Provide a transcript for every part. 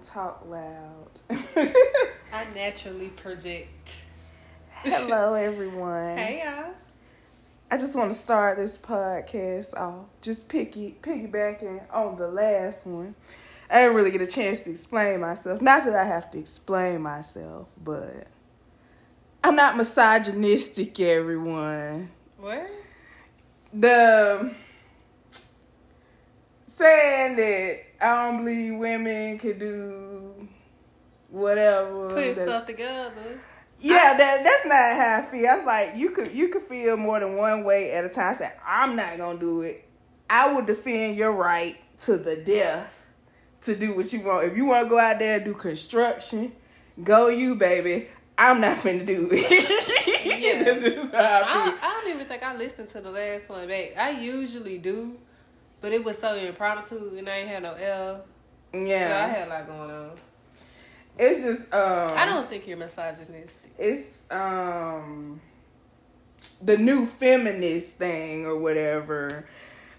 don't talk loud. I naturally project. Hello, everyone. Hey y'all. I just want to start this podcast off just picky piggybacking on the last one. I didn't really get a chance to explain myself. Not that I have to explain myself, but I'm not misogynistic, everyone. What? The saying that I don't believe women could do whatever. Putting that- stuff together. Yeah, that that's not how I feel. I was like, you could you could feel more than one way at a time. Say, I'm not gonna do it. I will defend your right to the death to do what you want. If you want to go out there and do construction, go you, baby. I'm not finna do it. Yeah. that's just how I I. I don't even think I listened to the last one back. I usually do, but it was so impromptu and I ain't had no L. Yeah, so I had a lot going on. it's just um. I don't think you're misogynistic. it's um the new feminist thing or whatever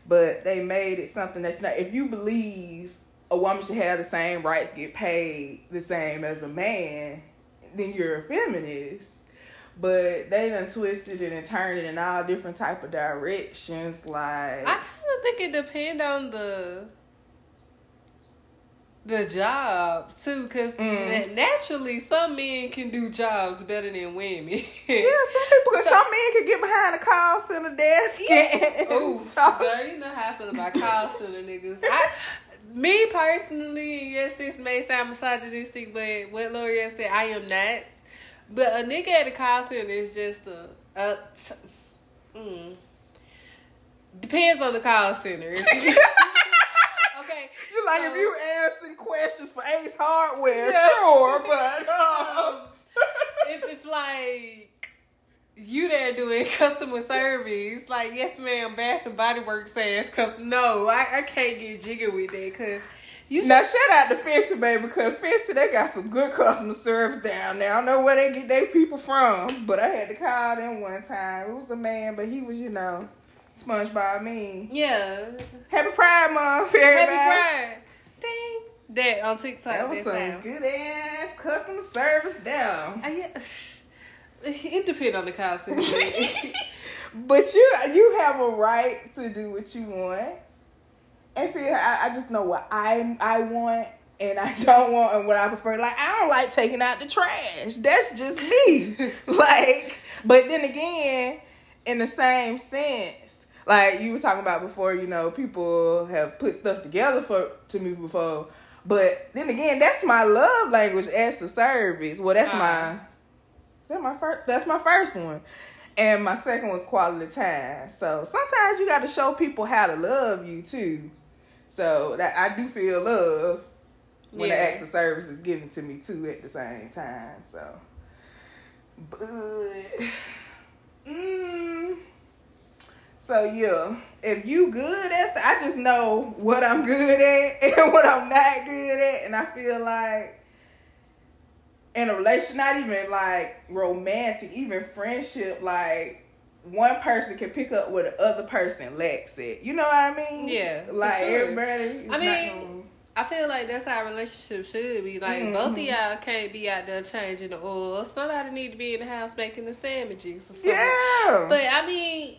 but they made it something that's not if you believe a woman should have the same rights get paid the same as a man then you're a feminist but they done twisted it and turned it in all different type of directions like I kind of think it depend on the the job too, because Mm. naturally some men can do jobs better than women. yeah, some people, So- some men can get behind a call center desk and Oh, talk. girl, you know how I feel about call center niggas. I, me personally, yes, this may sound misogynistic, but what L'Oreal said, I am not. But a nigga at a call center is just a, a t- mm. depends on the call center. Okay, You like so- if you asking questions for Ace Hardware, Yeah. sure, but um, um, if it's like you there doing customer service, like yes ma'am, Bath and Body Works says, cause no, I, I can't get jiggy with that, cause you now shout out to Fenty, baby, because Fenty they got some good customer service down there. I don't know where they get their people from, but I had to call them one time. It was a man, but he was, you know, SpongeBob mean. yeah, Happy Pride Month, everybody. happy pride, ding that on TikTok. That was that some good ass customer service down. I, yeah, it depends on the call center. but you you have a right to do what you want. And feel I, I just know what I I want and I don't want and what I prefer. Like I don't like taking out the trash. That's just me. like, but then again, in the same sense, like you were talking about before, you know, people have put stuff together for to me before. But then again, that's my love language as the service. Well, that's my Uh-huh. is that my first? That's my first one, and my second was quality time. So sometimes you got to show people how to love you too. So that I do feel love when the Yeah. acts of service is given to me too at the same time. So, but mm, so yeah, if you good at, I just know what I'm good at and what I'm not good at, and I feel like in a relation, not even like romantic, even friendship, like one person can pick up what the other person lacks it. You know what I mean? Yeah, Like sure. everybody. I mean, gonna- I feel like that's how a relationship should be. Like mm-hmm. both of y'all can't be out there changing the oil. Somebody need to be in the house making the sandwiches or something. yeah. But I mean,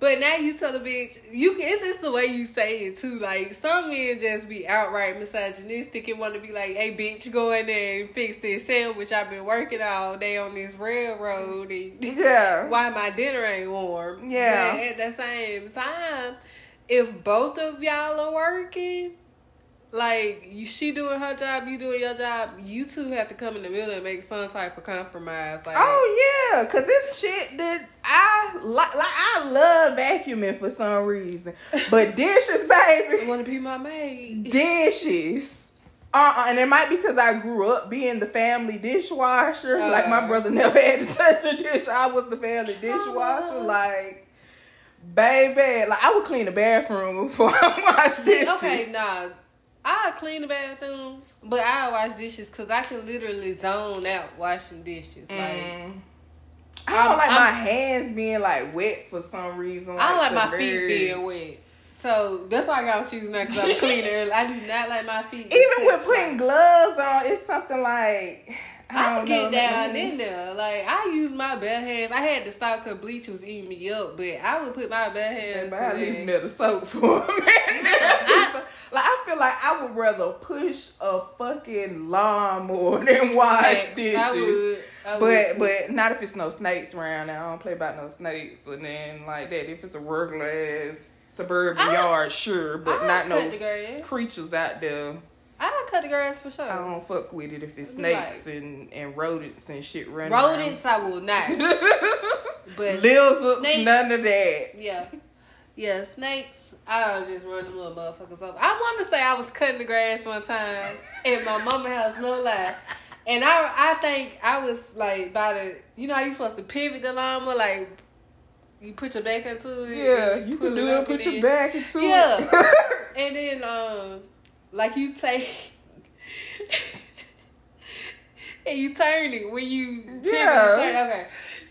but now you tell a bitch you. It's, it's the way you say it too. Like some men just be outright misogynistic and want to be like, "Hey, bitch, go in there and fix this sandwich. I've been working all day on this railroad and yeah. why my dinner ain't warm." Yeah. But at the same time, if both of y'all are working. Like you, she doing her job, you doing your job. You two have to come in the middle and make some type of compromise. Like, Oh yeah, cause this shit that I like, like I love vacuuming for some reason, but dishes, baby, want to be my maid. dishes. Uh, uh and it might be because I grew up being the family dishwasher. like my Uh. brother never had to touch the dish. I was the family dishwasher. Uh. Like, baby, like I would clean the bathroom before I wash See, dishes. okay, nah. I clean the bathroom, but I wash dishes because I can literally zone out washing dishes. Like Mm. I don't I'm- like I'm- my hands being like wet for some reason. I don't like my the feet being wet. So that's why I got shoes now because I'm clean early. I do not like my feet. Even with putting like- gloves on, it's something like I I get know, down in there. Like I use my bare hands. I had to stop because bleach was eating me up, but I would put my bare hands. But I to leave that. them there to soak for a minute. Like I feel like I would rather push a fucking lawnmower than wash Facts. dishes. I would. I would But too. but not if it's no snakes around. I don't play about no snakes. And then like that, if it's a regular ass suburban I- yard, sure, but not no cut the grass. creatures out there. I cut the grass for sure. I don't fuck with it if it's Be like- snakes and, and rodents and shit running. Rodents, I will not. But lizards, snakes. none of that. yeah, yeah, snakes. I'll just run them little motherfuckers up. I want to say I was cutting the grass one time at my mama house, no lie. And I, I think I was like by the, you know how you supposed to pivot the lawnmower, like you put your back into it. Yeah, you can do it. Put your back into Yeah. it. And then, um, like you take, and you turn it when you pivot, you Yeah. turn- okay.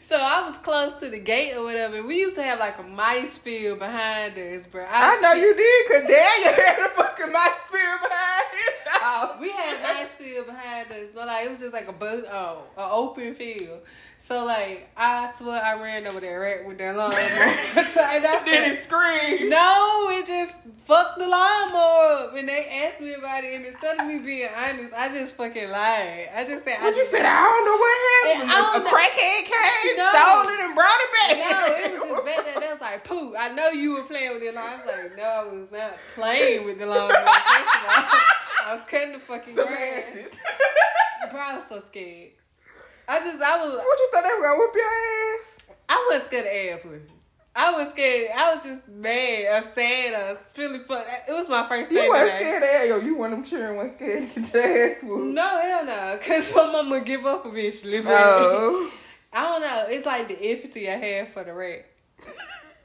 So I was close to the gate or whatever. and We used to have like a mice field behind us, bro. I know you did, cause Daniel had a fucking mice field behind his house. We had a mice field behind us, but like it was just like a bug, oh, an open field. So like I swear I ran over that rat with that lawnmower. Turned out Did it scream? No, it just fucked the lawnmower up. And they asked me about it, and instead of me being honest, I just fucking lied. I just said, I you just said? I don't know what happened. I don't a know. crackhead came, No. stole it, and brought it back. No, it was just back there. They was like, poo, I know you were playing with the lawnmower. I was like, no, I was not playing with the lawnmower. First of all, I was cutting the fucking grass. Bro, I was so scared. I just, I was, What you thought they were gonna whip your ass? I wasn't scared of ass whippings. I was scared. I was just mad or sad or feeling fun. It was my first You wasn't scared of yo. You one of them children wasn't scared get your ass whooped. No, hell no. Because my mama would give up eventually. But Oh. I don't know. It's like the empathy I had for the rat.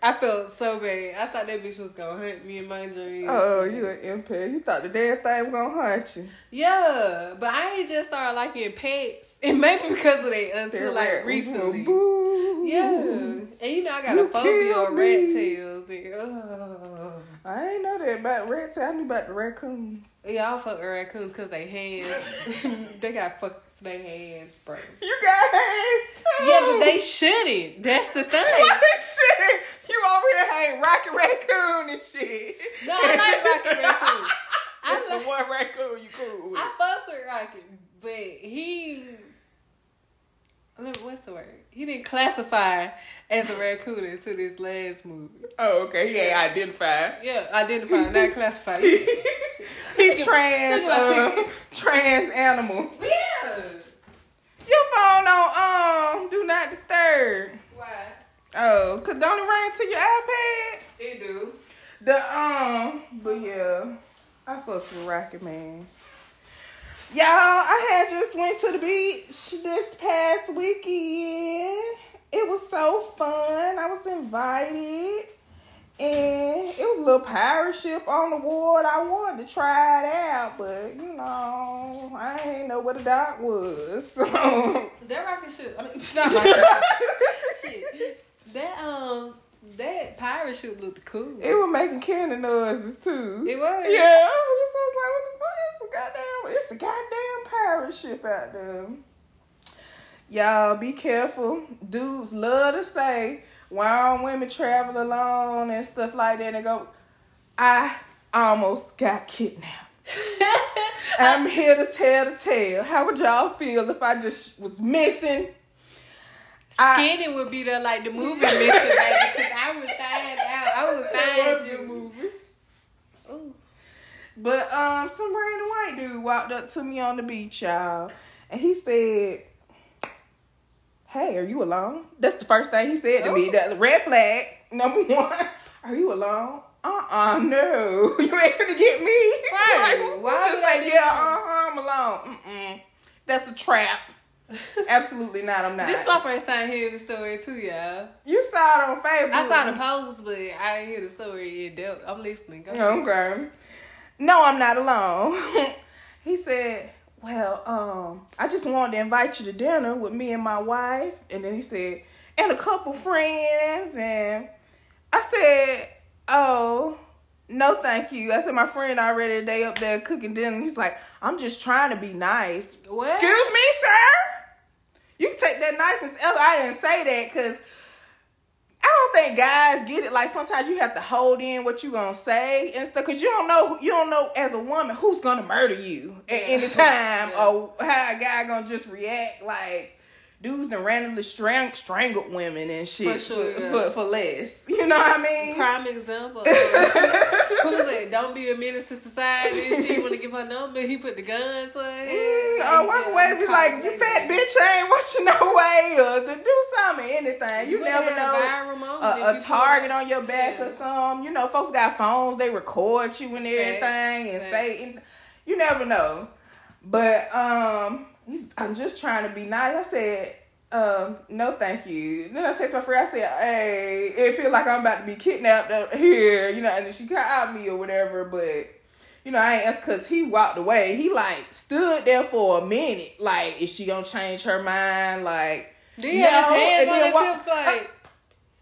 I felt so bad. I thought that bitch was going to hunt me in my dreams. Oh, you an empath. You thought the damn thing was gonna hunt you. Yeah, but I ain't just started liking pets. And maybe because of that That until like recently. boo. Yeah. And you know, I got You a phobia of rat tails. And. I ain't know that about rats. I knew about the raccoons. Yeah, I fuck with raccoons because they hands. they got fuck their hands, bro. You got hands too. Yeah, but they shouldn't. That's the thing. What shit? You over here hang Rocket Raccoon and shit. No, I like Rocket Raccoon. That's I the one raccoon you cool with. I fuss with Rocket, but he's what's the word? He didn't classify as a raccoon until this last movie. oh, okay. He ain't identified. Yeah, identified, not classified. he trans, at my uh, trans animal. yeah. Your phone on um do not disturb. Why? Oh, cause don't it ring to your iPad? It do. The um, but yeah, I fucks with Rocket Man. Y'all, I had just went to the beach this past weekend. It was so fun. I was invited. And it was a little pirate ship on the water. I wanted to try it out, but you know, I ain't know what a dock was. So That rocket ship. I mean, not rocket ship. That um, that pirate ship looked cool. it was making cannon noises too. It was. Yeah, I was like, what the fuck? It's a goddamn, it's a goddamn pirate ship out there. Y'all be careful. Dudes love to say why don't women travel alone and stuff like that and go, I almost got kidnapped. I'm here to tell the tale. How would y'all feel if I just was missing? I- Skinny would be there like the movie missing, baby, because I would find out. I would was find you. movie. Ooh. But um, some random white dude walked up to me on the beach, y'all, and he said, "Hey, are you alone?" That's the first thing he said to me. Ooh. That's the red flag number one. Are you alone? Uh uh no. You ain't gonna get me. Right. Like, Why just I be yeah. Uh uh, I'm alone. Mm mm. That's a trap. Absolutely not. I'm not. This is my first time hearing the story too, y'all. you saw it on Facebook. I saw the post, but I didn't hear the story in depth. I'm listening. Go ahead. Okay. No, I'm not alone. he said, Well, um, I just wanted to invite you to dinner with me and my wife. And then he said, and a couple friends. And I said, Oh, no, thank you. I said my friend already they up there cooking dinner. He's like, I'm just trying to be nice. What? Excuse me, sir. You can take that niceness. I didn't say that because I don't think guys get it. Like sometimes you have to hold in what you gonna say and stuff because you don't know. You don't know as a woman who's gonna murder you at any time Yeah. or how a guy gonna just react like. Dudes done randomly strang- strangled women and shit For sure, for, yeah. for, for less. You know what I mean? Prime example. Who's that? Don't be a menace to society. She want to give her number. He put the gun to her head. Mm, oh, one way be like, you fat bitch, I ain't watching no way, or to do something, anything. You, You never know. A, a target on your back Yeah. or something. You know, folks got phones, they record you and everything and Facts. say, you never know. But um, I'm just trying to be nice. I said, um, no, thank you. Then I text my friend. I said, hey, it feel like I'm about to be kidnapped up here, you know, and she called me or whatever. But you know, I ain't asked because he walked away. He like stood there for a minute. Like, is she gonna change her mind? Like, Then he had his No, hands and on his hips like,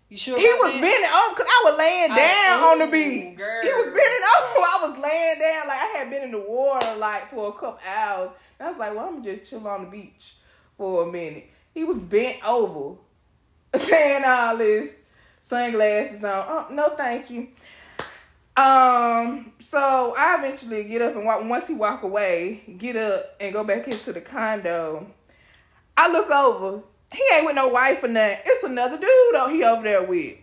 you sure he was that? bending over because I was laying down on the beach. girl. He was bending over. I was laying down like I had been in the water like for a couple hours. I was like, well, I'm just chill on the beach for a minute. He was bent over, saying all this, sunglasses on. Oh, no, thank you. Um, so I eventually get up and walk. Once he walk away, get up and go back into the condo. I look over. He ain't with no wife or nothing. It's another dude oh, he over there with.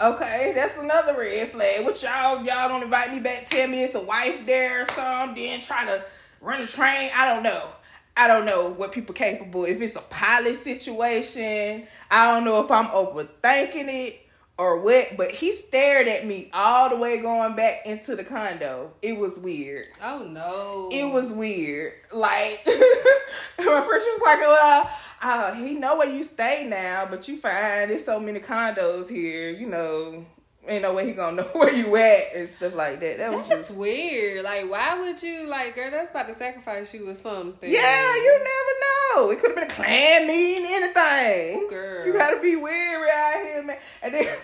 Okay, that's another red flag. What y'all y'all don't invite me back? Tell me it's a wife there or something. Then try to run a train. I don't know. I don't know what people capable. If it's a pilot situation, I don't know if I'm overthinking it or what. But he stared at me all the way going back into the condo. It was weird. Oh no. It was weird. Like my first was like, "Well, uh, he know where you stay now, but you find there's so many condos here. You know, ain't no way he gonna know where you at and stuff like that. That was That's just weird. Like, why would you like, girl? That's about to sacrifice you or something. yeah. You never know. It could have been a clan meeting, anything. Girl. You gotta be weary out here, man. And then.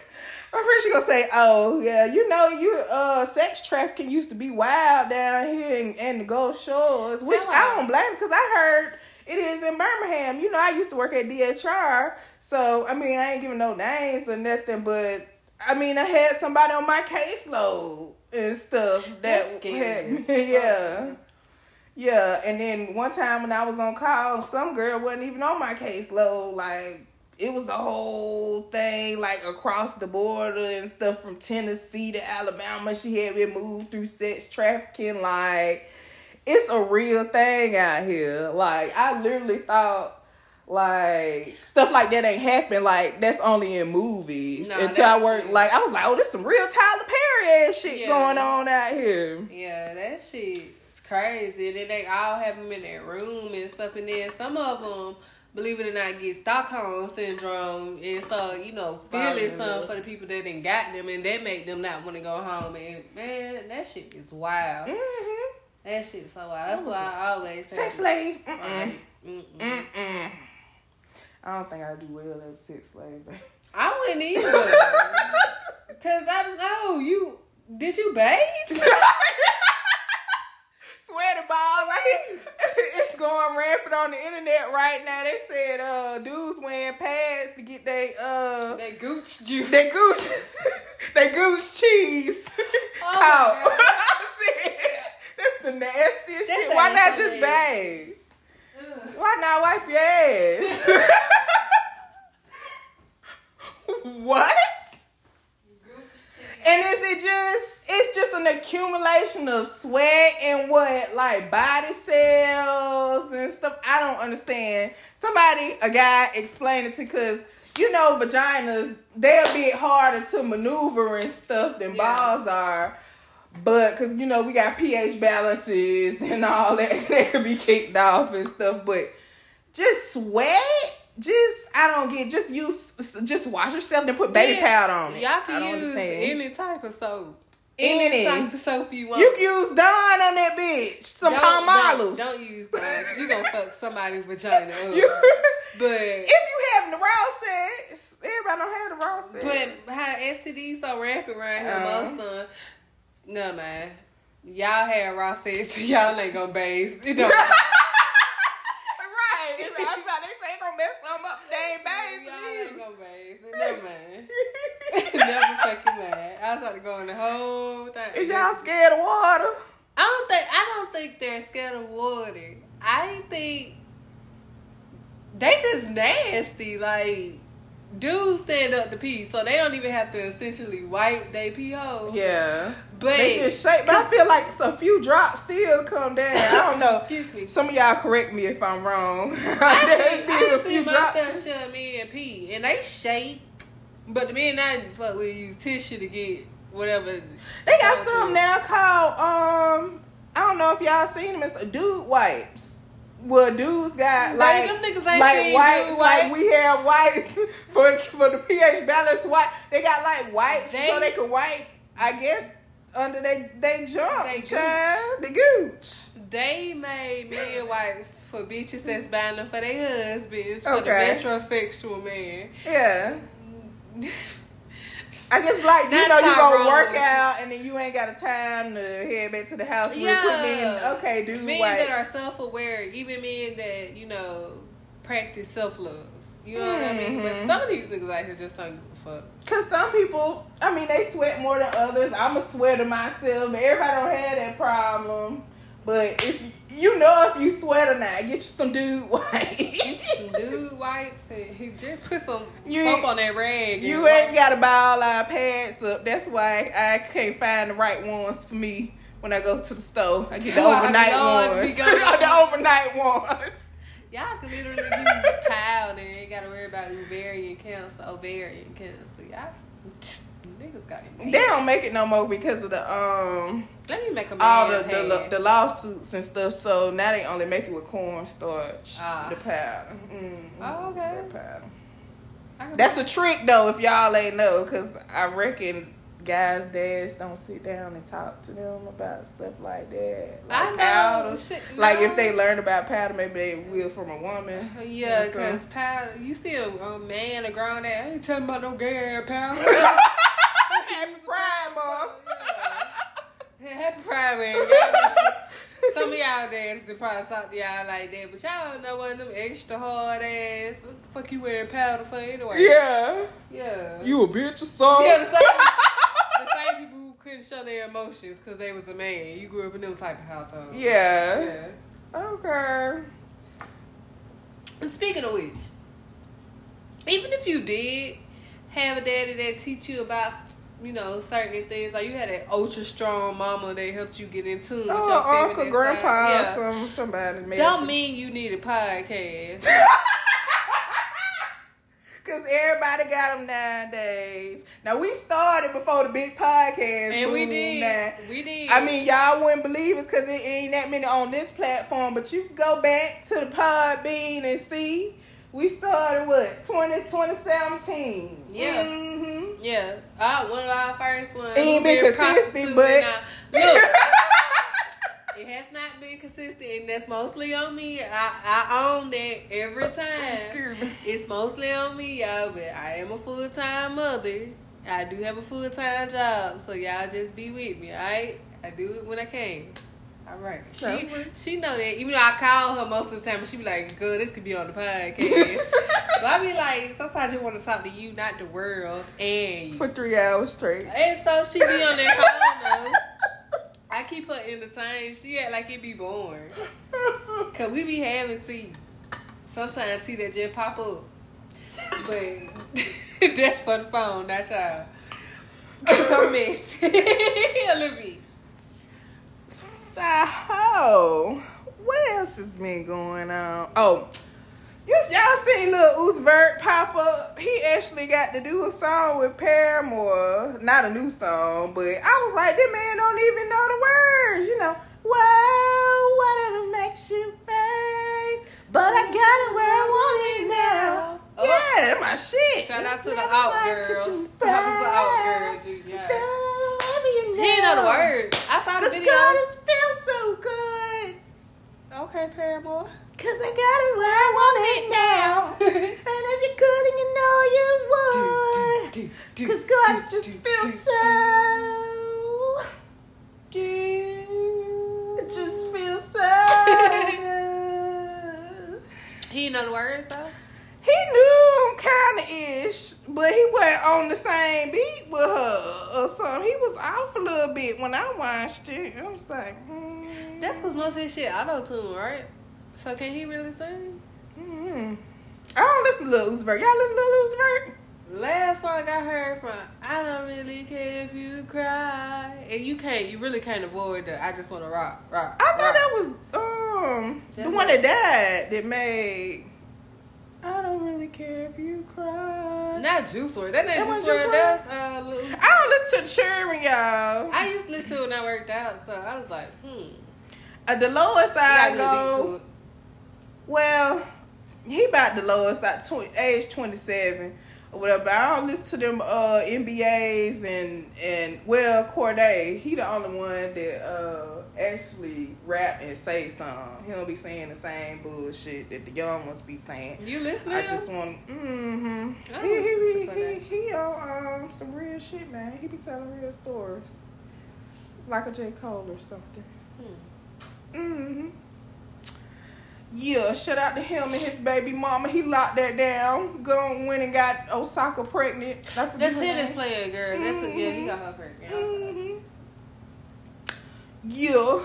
My friend, she gonna say, "Oh yeah, you know, you uh, sex trafficking used to be wild down here in, in the Gulf Shores, which Tell I don't blame because I heard it is in Birmingham. You know, I used to work at DHR, so I mean, I ain't giving no names or nothing, but I mean, I had somebody on my caseload and stuff that had, yeah, yeah. And then one time when I was on call, some girl wasn't even on my caseload, like it was a whole thing like across the border and stuff from Tennessee to Alabama. She had been moved through sex trafficking. Like it's a real thing out here. Like I literally thought like stuff like that ain't happen. Like that's only in movies. No, Until I worked like I was like, oh, this some real Tyler Perry ass shit Yeah. going on out here. Yeah, that shit's crazy. And then they all have them in their room and stuff. And then some of them, believe it or not, get Stockholm syndrome and start, you know, feeling something for the people that didn't got them, and that make them not want to go home. And man, that shit is wild. Mm-hmm. That shit's so wild. That's why I always say, Sex slave. Mm-mm. Right. Mm-mm. Mm-mm. I don't think I'd do well as a sex slave. but- I wouldn't either. Cause I know you. Did you bathe? Sweaty balls. I, it's going rampant on the internet right now. They said uh dudes wearing pads to get they uh that gooch juice. they goose they goose cheese Oh my God. I said, That's the nastiest That shit. Why not just bathe? Why not wipe your ass? what? And is it just it's just an accumulation of sweat and what like body cells and stuff? I don't understand. Somebody, a guy, explain it to because you know vaginas they're a bit harder to maneuver and stuff than Yeah. balls are. But because you know we got pH balances and all that, they could be kicked off and stuff. But just sweat, just I don't get. Just use, just wash yourself and put baby Yeah, powder on it. Y'all I can don't use understand. any type of soap. Any Any. type of soap you want. You can use Dawn on that bitch. Some don't, palm don't, don't use Dawn. You gonna fuck somebody's vagina up. You- but if you having the raw sex, everybody don't have the raw sex. but how STD so rampant around here Uh-huh. most of them. No man. Y'all had raw sex, y'all ain't gonna base. It don't right. It's I thought they say ain't gonna mess something up. They ain't Y'all ain't base. gonna base. Never mind. Never fucking mind. I was about to go on the whole thing. Is y'all scared of water? I don't think I don't think they're scared of water. I think they just nasty. Like dudes stand up to pee, so they don't even have to essentially wipe their pee hole. Yeah. But They just shake, but I feel like a few drops still come down. I don't know. excuse me. Some of y'all correct me if I'm wrong. I They see, I a few drops. shut me and pee, and they shake. But the men I fuck with use tissue to get whatever. They got some now called um I don't know if y'all seen them. It's dude wipes. Well, dudes got Like, like them niggas ain't like wipes, dude like we have wipes for for the pH balance wipe. They got like wipes They- so they can wipe. I guess under they they jump, They child, the gooch. They made million wipes for bitches that's buying them for their husbands, for Okay. the metrosexual man. Yeah. I guess like you That's know you gonna work out and then you ain't got a time to head back to the house real quick. Yeah. okay, dude, men wipes. that are self aware, even men that, you know, practice self love. You know what I mean? But Mhm. some of these niggas out here just don't give a fuck. Cause some people, I mean, they sweat more than others. I'm a sweater myself. Everybody don't have that problem. But if you, you know if you sweat or not, get you some dude white. Get some dude wipes and he just put some You soap on that rag. you ain't got to buy all our pads up. That's why I can't find the right ones for me when I go to the store. I get the Why, overnight Lord, ones. we go- the overnight ones. Y'all can literally use powder. And ain't gotta worry about ovarian cancer. Ovarian cancer. Y'all niggas got it. They don't make it no more because of the um Let me make a man all the, the pad. the lawsuits and stuff. So now they only make it with cornstarch, Ah. the powder. Mm, Oh, okay. that powder. That's a trick though, if y'all ain't know, because I reckon guys' dads don't sit down and talk to them about stuff like that. Like I know. powder. Shit, Like no. if they learn about powder, maybe they will from a woman. Yeah, because powder, you see a, a man, a grown ass, I ain't talking about no gay ass powder. Happy Pride Month. Yeah. Happy Pride. Y'all Some of y'all dads that probably talk to y'all like that, but y'all don't know one of them extra hard ass. What the fuck you wearing powder for anyway? Yeah. Yeah. You a bitch or something? yeah, the same, the same people who couldn't show their emotions because they was a man. You grew up in them type of household. Yeah. Yeah. Okay. And speaking of which, even if you did have a daddy that teach you about, you know, certain things, like you had an ultra strong mama that helped you get in tune with your Oh, feminine uncle, side. grandpa, yeah. some somebody. Maybe. Don't mean you need a podcast. Cause everybody got them nowadays. Now we started before the big podcast, and we did. now. We did. I mean, y'all wouldn't believe it because it ain't that many on this platform. But you go back to the Podbean and see. We started what 20, 2017. Yeah. hmm yeah, uh, one of our first ones. It ain't been consistent, but- look. It has not been consistent, and that's mostly on me. I, I own that every time. Excuse me. It's mostly on me, y'all, but I am a full time mother. I do have a full time job, so y'all just be with me, alright? I do it when I can. All right. She Okay. she know that. Even though I call her most of the time, she be like, "Good, this could be on the podcast." but I be like, sometimes you want to talk to you, not the world, and. For three hours straight. And so she be on that phone though. I keep her entertained. She act like it be boring. Cause we be having tea. Sometimes tea that just pop up. But that's for the phone, not y'all. Cause I'm messy. A little bit. So, what else has been going on? Oh, you, y'all seen little Uzi Vert pop up? He actually got to do a song with Paramore. Not a new song, but I was like, this man don't even know the words. You know, whoa, whatever makes you right. But I got it where I want it now. Oh. Yeah, that's my shit. Shout out to the out girls. That was the out girls. Yeah. Feel wherever you He know the words. I saw the Cause video. God, it feels so good. Okay, Paramore. Cause I got it where I want it now. and if you could and you know you would. Cause God it just feels so good. It just feels so good. He know the words though. He knew him kind of ish, but he wasn't on the same beat with her or something. He was off a little bit when I watched it. I was like, mm, That's cause most of his shit auto tune, right? So can he really sing? mm. I don't listen to Lil Uzi Vert. Y'all listen to Lil Uzi Vert? Last song I heard from I don't really care if you cry. And you can't you really can't avoid the I just wanna rock, rock. I thought that was um the one that died that made. I don't really care if you cry. Not Juice WRLD. That ain't That Juice WRLD. That's uh Lil I don't listen to Cherry, y'all. I used to listen to it when I worked out, so I was like, hmm. At the lowest I I got a little go, to well, he about the lowest at tw- age twenty seven whatever. I don't listen to them uh NBAs and and well Cordae. He the only one that uh actually rap and say something. He don't be saying the same bullshit that the young ones be saying. You listening? I just want. Mm-hmm. He he he, he he on um some real shit, man. He be telling real stories, like a J Cole or something. Hmm. Mm-hmm. Yeah, shout out to him and his baby mama. He locked that down. Gone went and got Osaka pregnant. I The tennis player girl. That's a, yeah, he got her pregnant. Mhm. Yeah.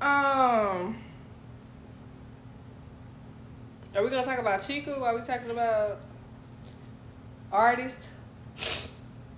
Um. Are we gonna talk about Chico? Are we talking about artists?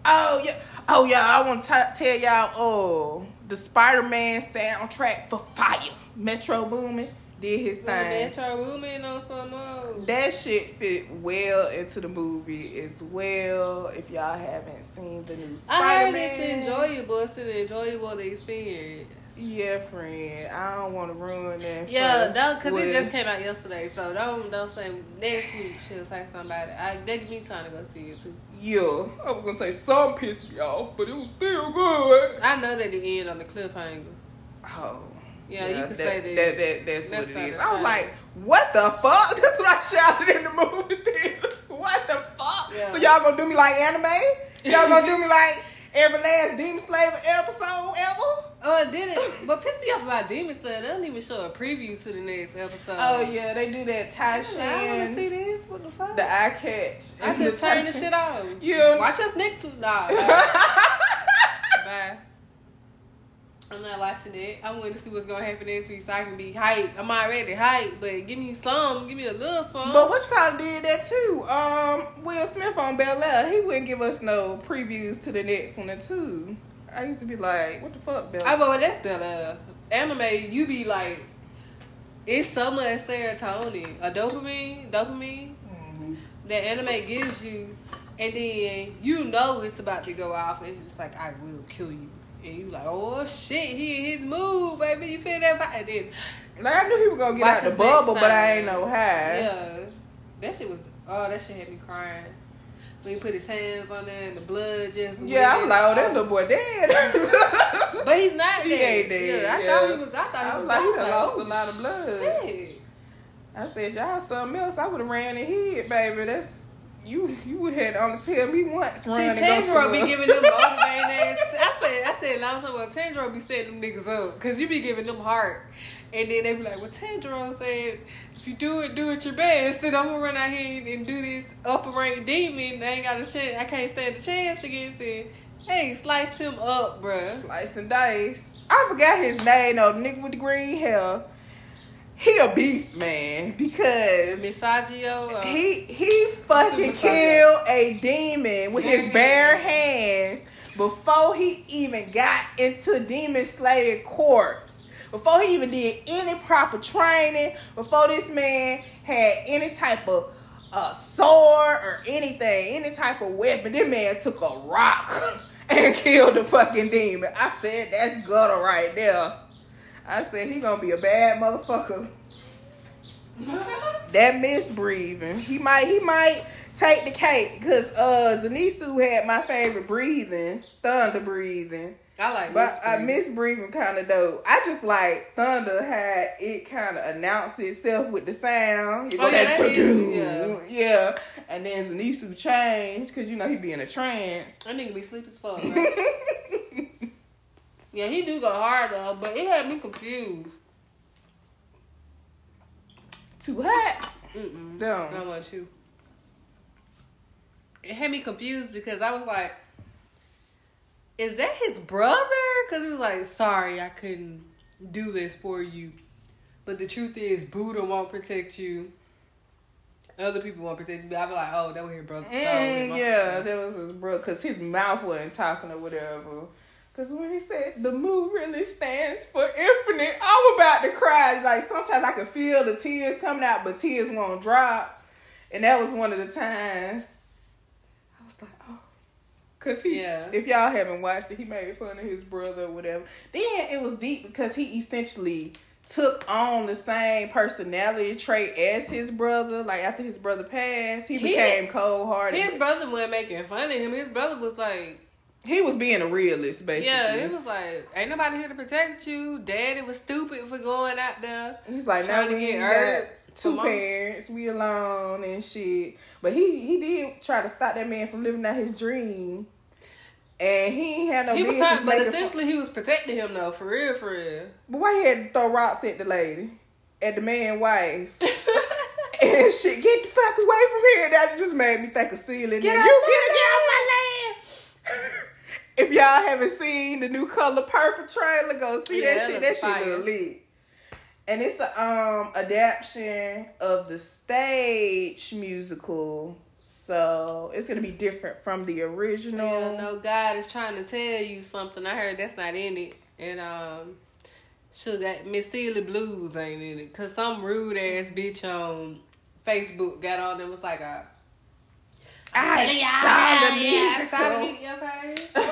Oh yeah. Oh yeah. I want to tell y'all. Oh, the Spider Man soundtrack for Fire. Metro Boomin did his thing. Metro Boomin on some more. That shit fit well into the movie as well. If y'all haven't seen the new Spider I heard it's enjoyable. It's an enjoyable experience. Yeah, friend. I don't want to ruin that. Yeah, don't because it just came out yesterday. So don't don't say next week. She'll say somebody. I that give me time to go see it too. Yeah, I was gonna say some pissed me off, but it was still good. I know that the end on the cliffhanger. Oh. Yeah, you can that, say that. that, that that's, That's what it is. I was like, what the fuck? That's what I shouted in the movie theaters. What the fuck? Yeah. So y'all gonna do me like anime? Y'all gonna do me like every last Demon Slayer episode ever? Oh, did it? But piss me off about Demon Slayer. They don't even show a preview to the next episode. Oh yeah, they do that I want to see this. What the fuck? the eye catch. I just turn the shit off. Yeah. Watch us next to nah. Bye. bye. I'm not watching it. I want to see what's gonna happen next week so I can be hyped. I'm already hyped, but give me some. Give me a little some. But what you call did that too? Um, Will Smith on Bel Air, he wouldn't give us no previews to the next one or two. I used to be like, what the fuck, Bel? I but that's Bella. Anime, you be like, it's so much serotonin, a dopamine, dopamine Mhm. that anime gives you, and then you know it's about to go off, and it's like, I will kill you. And you like, oh shit, he in his mood, baby. You feel that vibe? And then, Like I knew he was gonna get out the bubble, but I ain't know how. yeah, that shit was, oh, that shit had me crying. When he put his hands on there and the blood just. Yeah, I'm like, oh, that little boy dead. But he's not dead. He ain't dead, Yeah, I yeah. thought he was. I thought he I was. like, he done lost oh, a lot of oh, blood. Shit. I said, y'all something else. I would have ran and head, baby. That's you. You would have only tell me once. Right? See, run and go Tanjiro be giving them motivating ass. I said, I said, long time ago, Tanjiro be setting them niggas up because you be giving them heart, and then they be like, well, Tanjiro said. If you do it, do it your best. And I'm gonna run out here and do this upper rank demon. I ain't got a chance. I can't stand a chance against it. Hey, sliced him up, bruh. Slice and dice. I forgot his name though. The nigga with the green hair. He a beast, man. Because Misogio. Uh, he he fucking killed a demon with his bare hands before he even got into Demon Slayer corpse. Before he even did any proper training, before this man had any type of uh, sword or anything, any type of weapon, this man took a rock and killed the fucking demon. I said that's gutter right there. I said he gonna be a bad motherfucker. that misbreathing. He might he might take the cake because uh Zenitsu had my favorite breathing, thunder breathing. I like But I Miss Miss Breathing kind of dope. I just like Thunder had it kind of announce itself with the sound. You Oh, yeah, that is, doo-doo. yeah. And then Zenitsu changed because you know he be in a trance. That nigga be sleep as fuck. Right? Yeah, he do go hard though, but it had me confused. Too hot. Mm-mm. No. Not want you. It had me confused because I was like, "Is that his brother?" Because he was like, "Sorry, I couldn't do this for you." But the truth is, Buddha won't protect you. Other people won't protect you. I be like, "Oh, that was your brother." Mm, yeah, that was his brother because his mouth wasn't talking or whatever. Because when he said the moo really stands for infinite, I'm about to cry. Like sometimes I can feel the tears coming out, but tears won't drop. And that was one of the times I was like, oh. Cause he, Yeah. if y'all haven't watched it, he made fun of his brother or whatever. Then it was deep because he essentially took on the same personality trait as his brother. Like after his brother passed, he, He- became cold hearted. His brother wasn't making fun of him. His brother was like, He was being a realist, basically. "Yeah, he was like, ain't nobody here to protect you. Daddy was stupid for going out there." He's like, trying now to get hurt. two Come on. parents, we alone and shit. But he he did try to stop that man from living out his dream, and he ain't had no he was trying, but making fun- essentially he was protecting him though, for real, for real. But why he had to throw rocks at the lady, at the man wife? and shit, get the fuck away from here. That just made me think of Celie. Get out you get get off my land. if y'all haven't seen the new color purple trailer, go see Yeah, that shit. That shit fire. look lit. And it's a um adaptation of the stage musical. So it's gonna be different from the original. Yeah, no, God is trying to tell you something. I heard that's not in it, and um, that Miss Celie Blues ain't in it, cause some rude ass bitch on Facebook got on and was like, uh, I "Telling y'all saw the yeah, musical. I saw the- okay."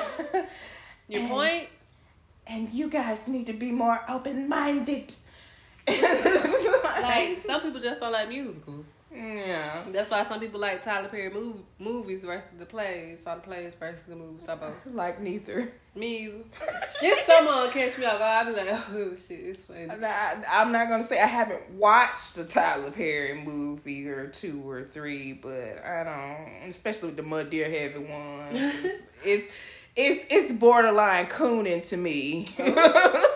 Your And- point? and you guys need to be more open minded. Like some people just don't like musicals. yeah, That's why some people like Tyler Perry mov- movies versus the plays, or the plays versus the movies. So both. like neither. Me either. If someone catch me off guard, I be like, oh shit, it's funny. I, I'm not gonna say I haven't watched the Tyler Perry movie or two or three, but I don't, especially with the mud deer heavy ones. It's it's it's, it's borderline cooning to me.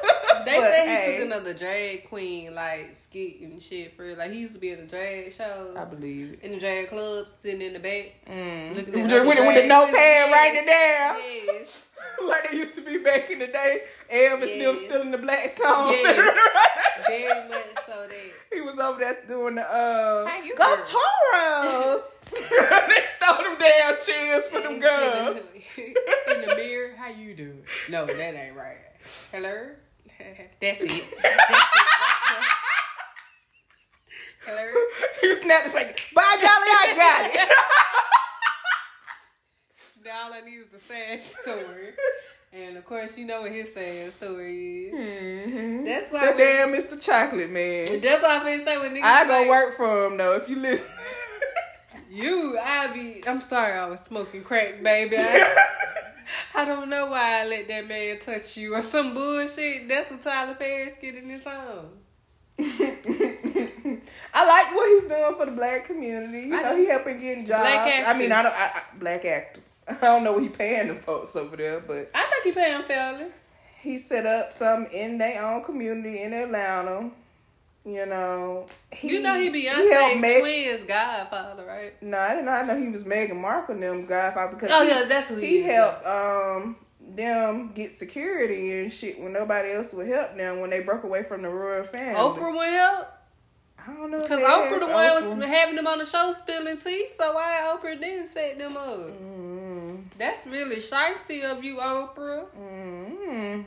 They But, say he hey, took another drag queen like skit and shit for like he used to be in the drag shows, I believe it. in the drag clubs, sitting in the back. Mm. Looking With, at the, with, with the notepad queens. writing it down. Yes. like they used to be back in the day. Elvis them Yes. still in the black song. Yes. Very much so that. he was over there doing the uh How you Go? Toros. they stole them damn chairs for them girls. In the mirror, how you doing? No, that ain't right. Hello? That's it. That's it. Hello? he snapped his finger. By golly, I got it. Now all I need is a sad story. And of course, you know what his sad story is. Mhm. That's why That we- damn Mr. Chocolate man. That's what I've been saying when niggas. I go like, work for him though. If you listen. You, I be. I'm sorry, I was smoking crack, baby. I, I don't know why I let that man touch you or some bullshit. That's what Tyler Perry skit in his song. I like what he's doing for the black community. You I know, do. he helping getting jobs. Black I mean, I don't. I. I, black actors. I don't know what he paying the folks over there, but I think he paying fairly. he set up some in their own community in Atlanta. You know, he, you know he Beyonce Meg- twins godfather, right? No, I didn't know. I know he was Meghan Markle them godfather because Oh he, yeah, that's who he, he helped um them get security and shit when nobody else would help them when they broke away from the royal family. Oprah would help I don't know because Oprah the one was having them on the show spilling tea. So why Oprah didn't set them up? Mm, That's really shiesty of you, Oprah. mm,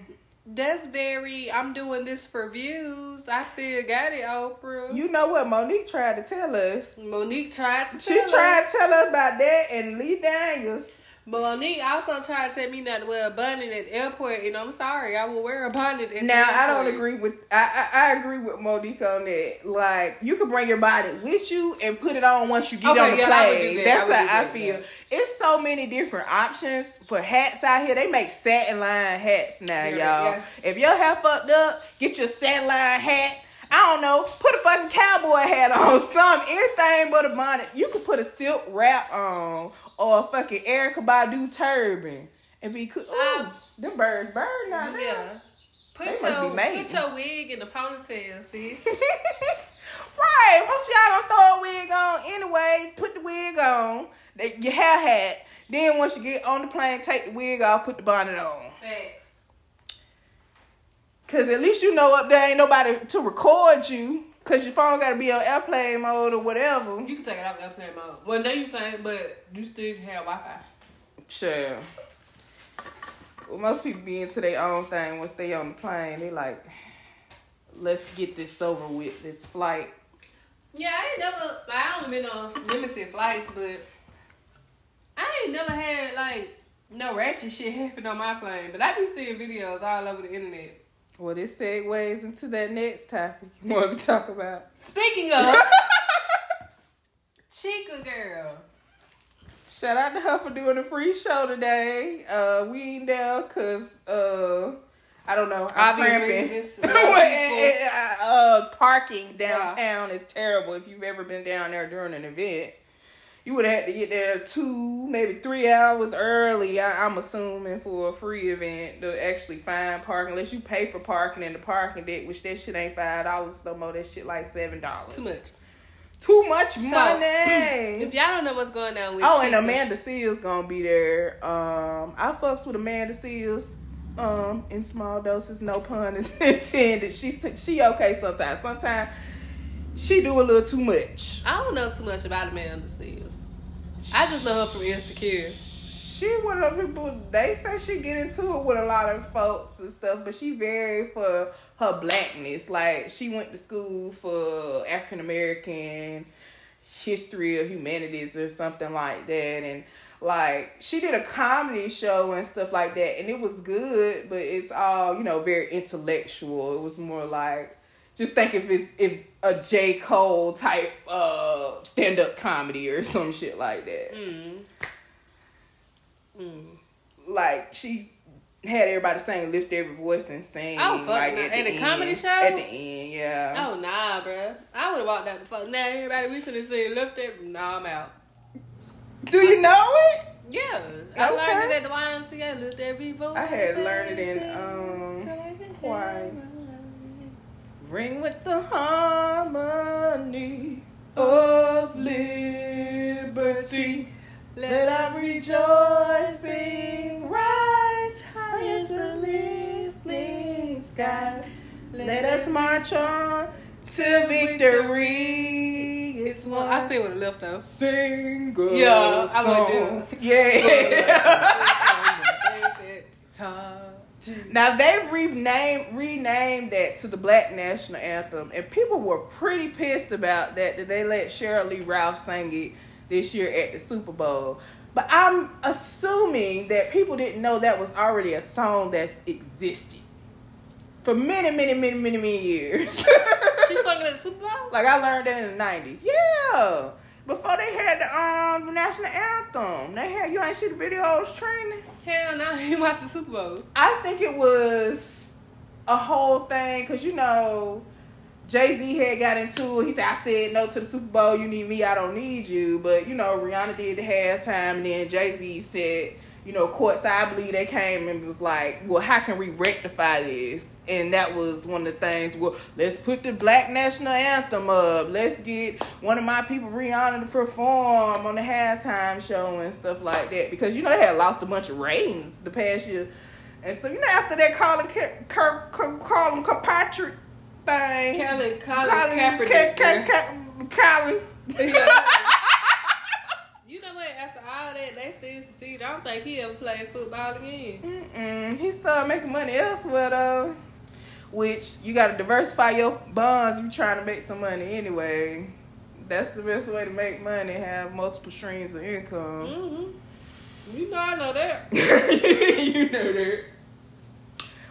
That's very. I'm doing this for views. I still got it, Oprah. You know what Mo'Nique tried to tell us? Mo'Nique tried to. She tell tried us. to tell us about that and Lee Daniels. But Mo'Nique also tried to tell me not to wear a bonnet at the airport, and I'm sorry, I will wear a bonnet. At Now I don't agree with I, I I agree with Mo'Nique on that. Like you can bring your bonnet with you and put it on once you get Okay, on the yeah, I would do plane. that. That's I how do I feel. yeah. It's so many different options for hats out here. They make satin line hats now, Yeah, y'all. If your hair fucked up, get your satin line hat. I don't know. Put a fucking cowboy hat on. Some anything but a bonnet. You could put a silk wrap on or a fucking Erykah Badu turban and be cool. Ooh, Um, them birds bird now. Yeah. Put They your put your wig in the ponytail, sis. right. Most y'all gonna throw a wig on anyway. Put the wig on. Your hair hat. Then once you get on the plane, take the wig off, put the bonnet on. Facts. Cause at least you know up there ain't nobody to record you. Cause your phone gotta be on airplane mode or whatever. You can take it out of airplane mode. Well, no, you can't, but you still can have Wi Fi. Sure. Well, most people be into their own thing once they on the plane. They like, let's get this over with, this flight. Yeah, I ain't never. Like, I only been on limited flights, but I ain't never had like no ratchet shit happen on my plane. But I be seeing videos all over the internet. Well, this segues into that next topic you want to talk about. Speaking of Chika girl, Shout out to her for doing a free show today. Uh, we ain't there cause uh, I don't know. I'm Obvious cramping. reasons. uh, parking downtown is terrible. If you've ever been down there during an event, you would have had to get there two, maybe three hours early. I, I'm assuming for a free event to actually find parking, unless you pay for parking in the parking deck, which that shit ain't five dollars no more. That shit like seven dollars. too much. Too much So, money. If y'all don't know what's going on with Oh, and Amanda Seales gonna be there. Um, I fucks with Amanda Seales. Um, in small doses, no pun intended. She she okay sometimes. Sometimes she do a little too much. I don't know too much about Amanda Seales. I just know her from Insecure. She one of people. They say she get into it with a lot of folks and stuff, but she very for her blackness. Like she went to school for African American history or humanities or something like that, and like she did a comedy show and stuff like that, and it was good, but it's all you know very intellectual. It was more like just think if it's if a J Cole type uh stand up comedy or some shit like that Mm. Mm. like she had everybody saying lift every voice and sing. Oh, fuck like at At the a comedy end. show? At the end, yeah. Oh nah, bruh. I would have walked out the fuck. Now everybody we finna see lift it. Nah, I'm out. Do you know it? Yeah, I learned it at the YMCA. Lift every voice. I had learned it in, um, till I can choir. Ring with the harmony of liberty. Let our rejoicing rise high as the listening skies. Let us march on to victory. It's one. I see what it left though. Sing a Yeah, I would do. Yeah. now they renamed renamed that to the Black National Anthem, and people were pretty pissed about that. That they let Sheryl Lee Ralph sing it this year at the Super Bowl. But I'm assuming that people didn't know that was already a song that's existed for many, many, many, many, many years. She sung it at the Super Bowl. Like I learned that in the nineties. Yeah. Before they had the um the national anthem. They had you ain't see the videos trending. Hell no, he watched the Super Bowl. I think it was a whole thing because you know Jay Z had got into it. He said, "I said no to the Super Bowl. You need me. I don't need you." But you know, Rihanna did the halftime, and then Jay Z said, "You know, courtside." I believe they came and was like, "Well, how can we rectify this?" And that was one of the things. Well, let's put the Black National Anthem up. Let's get one of my people, Rihanna, to perform on the halftime show and stuff like that because you know they had lost a bunch of ratings the past year. And so you know after that Colin Ka- Kirk, Kirk, Colin Kirkpatrick thing, Colin, Colin, Colin Kaepernick. Ka- Ka- Ka- Colin know what? After all that, they still succeed. I don't think he ever played football again. Mm-mm. He started making money elsewhere though, which you got to diversify your bonds. if You trying to make some money anyway. That's the best way to make money. Have multiple streams of income. Mm-hmm. You know I know that. you know that.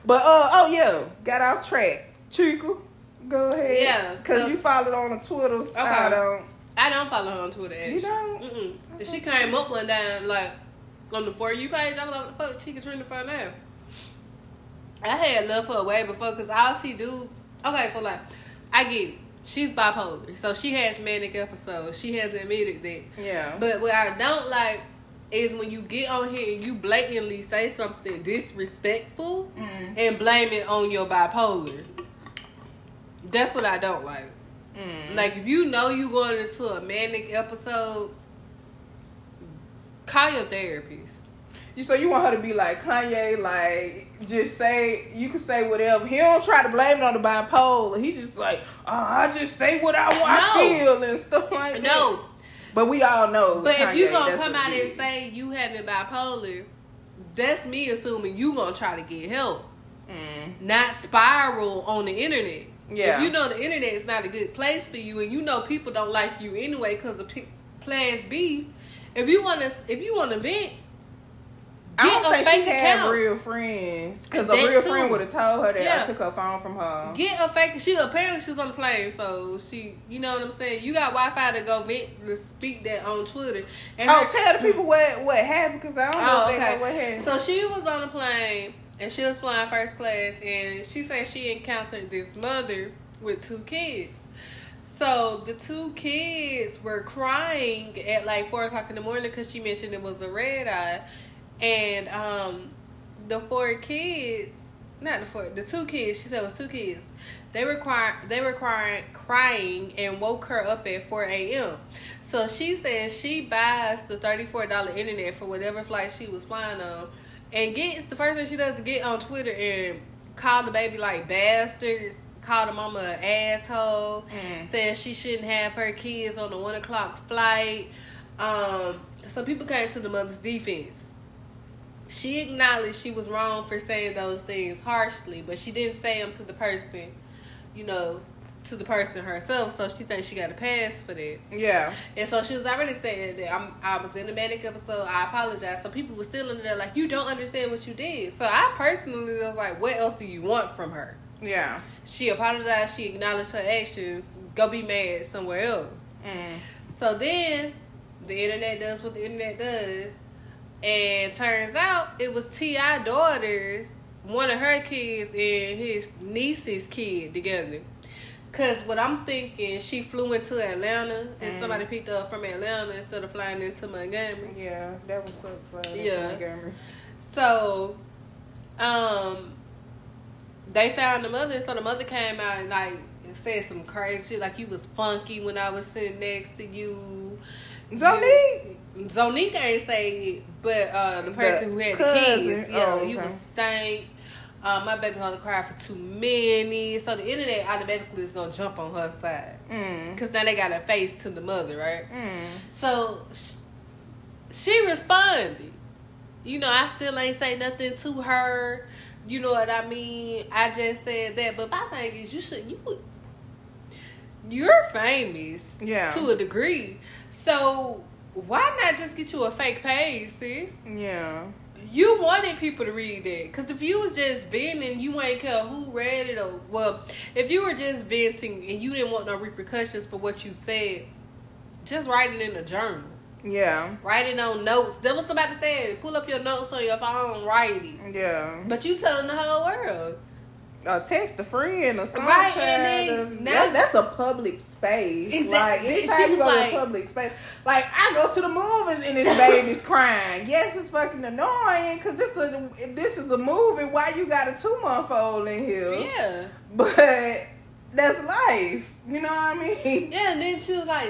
But uh oh yeah, got off track. Chika, go ahead. Yeah, Cause so- you followed on the Twitters. I don't. I don't follow her on Twitter. You Actually. don't? Mm-mm. She came up one time, like on the for you page, I was like, "What the fuck?" She Katrina for now. I had love for her way before because all she do. Okay, so like, I get it. She's bipolar, so she has manic episodes. She has admitted that. Yeah. But what I don't like is when you get on here and you blatantly say something disrespectful Mm. and blame it on your bipolar. That's what I don't like. Mm. Like if you know you going into a manic episode, call your therapist. You so you want her to be like Kanye, like just say you can say whatever. He don't try to blame it on the bipolar. He's just like, oh, I just say what I want, I No. feel and stuff like that. No, but we all know. but if you Kanye, gonna come out and say you having bipolar, that's me assuming you gonna try to get help, Mm. not spiral on the internet. Yeah. If you know the internet is not a good place for you, and you know people don't like you anyway because of p- past beef, if you wanna if you wanna vent, I don't a think she fake had account. real friends because a real too. friend would have told her that Yeah. I took her phone from her. Get a fake. She apparently she's on the plane, so she, you know what I'm saying. You got Wi-Fi to go vent to speak that on Twitter. And oh, her- tell the people what what happened because I don't know Oh, okay. know what happened. So she was on the plane and she was flying first class, and she said she encountered this mother with two kids. So the two kids were crying at like four o'clock in the morning because she mentioned it was a red eye, and um, the four kids, not the four, the two kids. She said it was two kids. They were crying. They were crying, crying, and woke her up at four a.m. So she says she buys the thirty four dollar internet for whatever flight she was flying on, and gets the first thing she does is get on Twitter and call the baby like bastards. Call her mama an asshole, Mm. saying she shouldn't have her kids on the one o'clock flight. Um, so people came to the mother's defense. She acknowledged she was wrong for saying those things harshly, but she didn't say them to the person, you know, to the person herself. So she thinks she got a pass for that. yeah, And so she was already saying that I'm, I was in a manic episode. I apologize. So people were still in there like, you don't understand what you did. So I personally was like, what else do you want from her? Yeah. She apologized. She acknowledged her actions. Go be mad somewhere else. Mm. So then the internet does what the internet does. And turns out it was T.I. daughters, one of her kids and his niece's kid together. Cause what I'm thinking, she flew into Atlanta and Mm. somebody picked her up from Atlanta instead of flying into Montgomery. Yeah, that was so funny. Yeah. Montgomery. So, um, they found the mother, so the mother came out and like said some crazy shit, like you was funky when I was sitting next to you. Zonnique? You- Zonnique ain't say it, but uh, the person The who had cousin. the kids, yeah, Oh, you okay. was stank. Uh, my baby's gonna cry for too many, so the internet automatically is gonna jump on her side Mm. because now they got a face to the mother, right? Mm. So sh- she responded. You know, I still ain't say nothing to her. You know what I mean? I just said that. But my thing is, you should you you're famous, Yeah. to a degree. So why not just get you a fake page, sis? Yeah. You wanted people to read that. Because if you was just venting, you ain't care who read it or, well, if you were just venting and you didn't want no repercussions for what you said, just write it in a journal. Yeah. Writing on notes. That was somebody said. Pull up your notes on your phone, write it. Yeah. But you telling the whole world. Or text a friend or something. Right, and then now- that, that's a public space. Exact- Like she anytime you was go like- to a public space, like I go to the movies and this baby's crying. Yes, it's fucking annoying because this a, this is a movie. Why you got a two month old in here? Yeah. But that's life. You know what I mean? Yeah, and then she was like,